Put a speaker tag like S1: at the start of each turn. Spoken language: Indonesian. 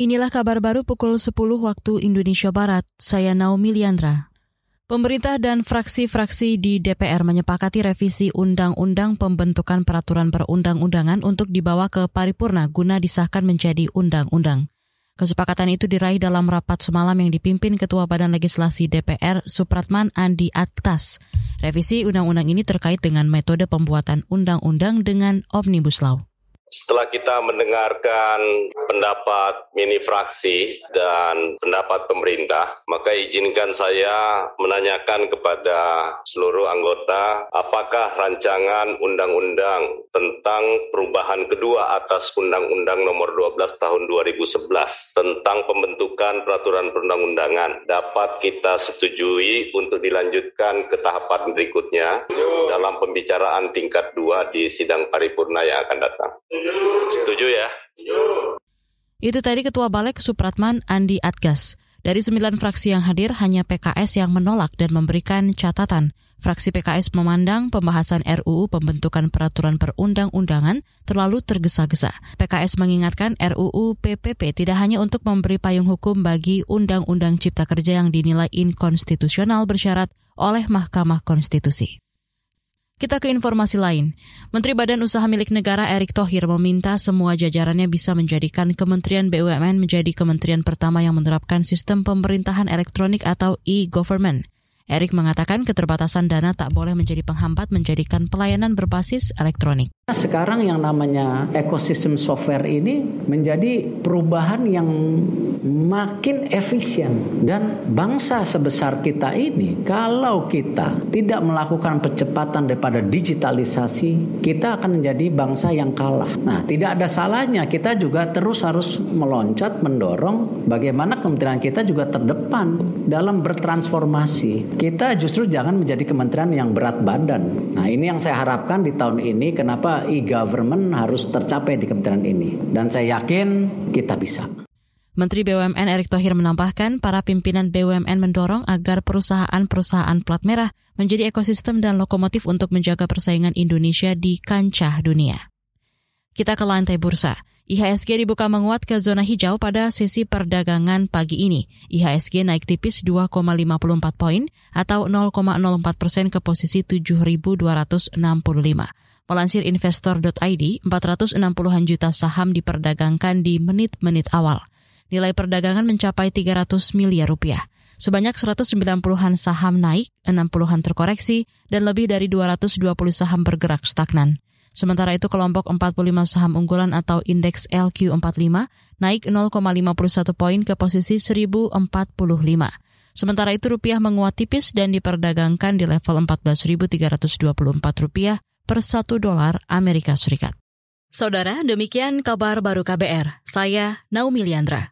S1: Inilah kabar baru pukul 10 waktu Indonesia Barat. Saya Naomi Liandra. Pemerintah dan fraksi-fraksi di DPR menyepakati revisi Undang-Undang Pembentukan Peraturan Perundang-undangan untuk dibawa ke paripurna guna disahkan menjadi undang-undang. Kesepakatan itu diraih dalam rapat semalam yang dipimpin Ketua Badan Legislasi DPR Supratman Andi Aktas. Revisi undang-undang ini terkait dengan metode pembuatan undang-undang dengan Omnibus Law.
S2: Setelah kita mendengarkan pendapat mini fraksi dan pendapat pemerintah, maka izinkan saya menanyakan kepada seluruh anggota apakah rancangan undang-undang tentang perubahan kedua atas Undang-Undang Nomor 12 Tahun 2011 tentang pembentukan peraturan perundang-undangan dapat kita setujui untuk dilanjutkan ke tahapan berikutnya dalam pembicaraan tingkat dua di sidang paripurna yang akan datang. Setuju ya?
S1: Itu tadi Ketua Balek Supratman Andi Atgas. Dari sembilan fraksi yang hadir, hanya PKS yang menolak dan memberikan catatan. Fraksi PKS memandang pembahasan RUU pembentukan peraturan perundang-undangan terlalu tergesa-gesa. PKS mengingatkan RUU PPP tidak hanya untuk memberi payung hukum bagi Undang-Undang Cipta Kerja yang dinilai inkonstitusional bersyarat oleh Mahkamah Konstitusi. Kita ke informasi lain. Menteri Badan Usaha Milik Negara Erick Thohir meminta semua jajarannya bisa menjadikan Kementerian BUMN menjadi kementerian pertama yang menerapkan sistem pemerintahan elektronik atau e-government. Erick mengatakan keterbatasan dana tak boleh menjadi penghambat menjadikan pelayanan berbasis elektronik.
S3: Sekarang yang namanya ekosistem software ini menjadi perubahan yang makin efisien dan bangsa sebesar kita ini kalau kita tidak melakukan percepatan daripada digitalisasi kita akan menjadi bangsa yang kalah. Nah, tidak ada salahnya kita juga terus harus meloncat mendorong bagaimana kementerian kita juga terdepan dalam bertransformasi. Kita justru jangan menjadi kementerian yang berat badan. Nah, ini yang saya harapkan di tahun ini kenapa e-government harus tercapai di kementerian ini. Dan saya yakin kita bisa.
S1: Menteri BUMN Erick Thohir menambahkan para pimpinan BUMN mendorong agar perusahaan-perusahaan plat merah menjadi ekosistem dan lokomotif untuk menjaga persaingan Indonesia di kancah dunia. Kita ke lantai bursa. IHSG dibuka menguat ke zona hijau pada sesi perdagangan pagi ini. IHSG naik tipis 2,54 poin atau 0,04 persen ke posisi 7.265. Melansir investor.id, 460-an juta saham diperdagangkan di menit-menit awal. Nilai perdagangan mencapai 300 miliar rupiah. Sebanyak 190-an saham naik, 60-an terkoreksi, dan lebih dari 220 saham bergerak stagnan. Sementara itu kelompok 45 saham unggulan atau indeks LQ45 naik 0,51 poin ke posisi 1045. Sementara itu rupiah menguat tipis dan diperdagangkan di level 14.324 rupiah per satu dolar Amerika Serikat. Saudara, demikian kabar baru KBR. Saya Naomi Liandra.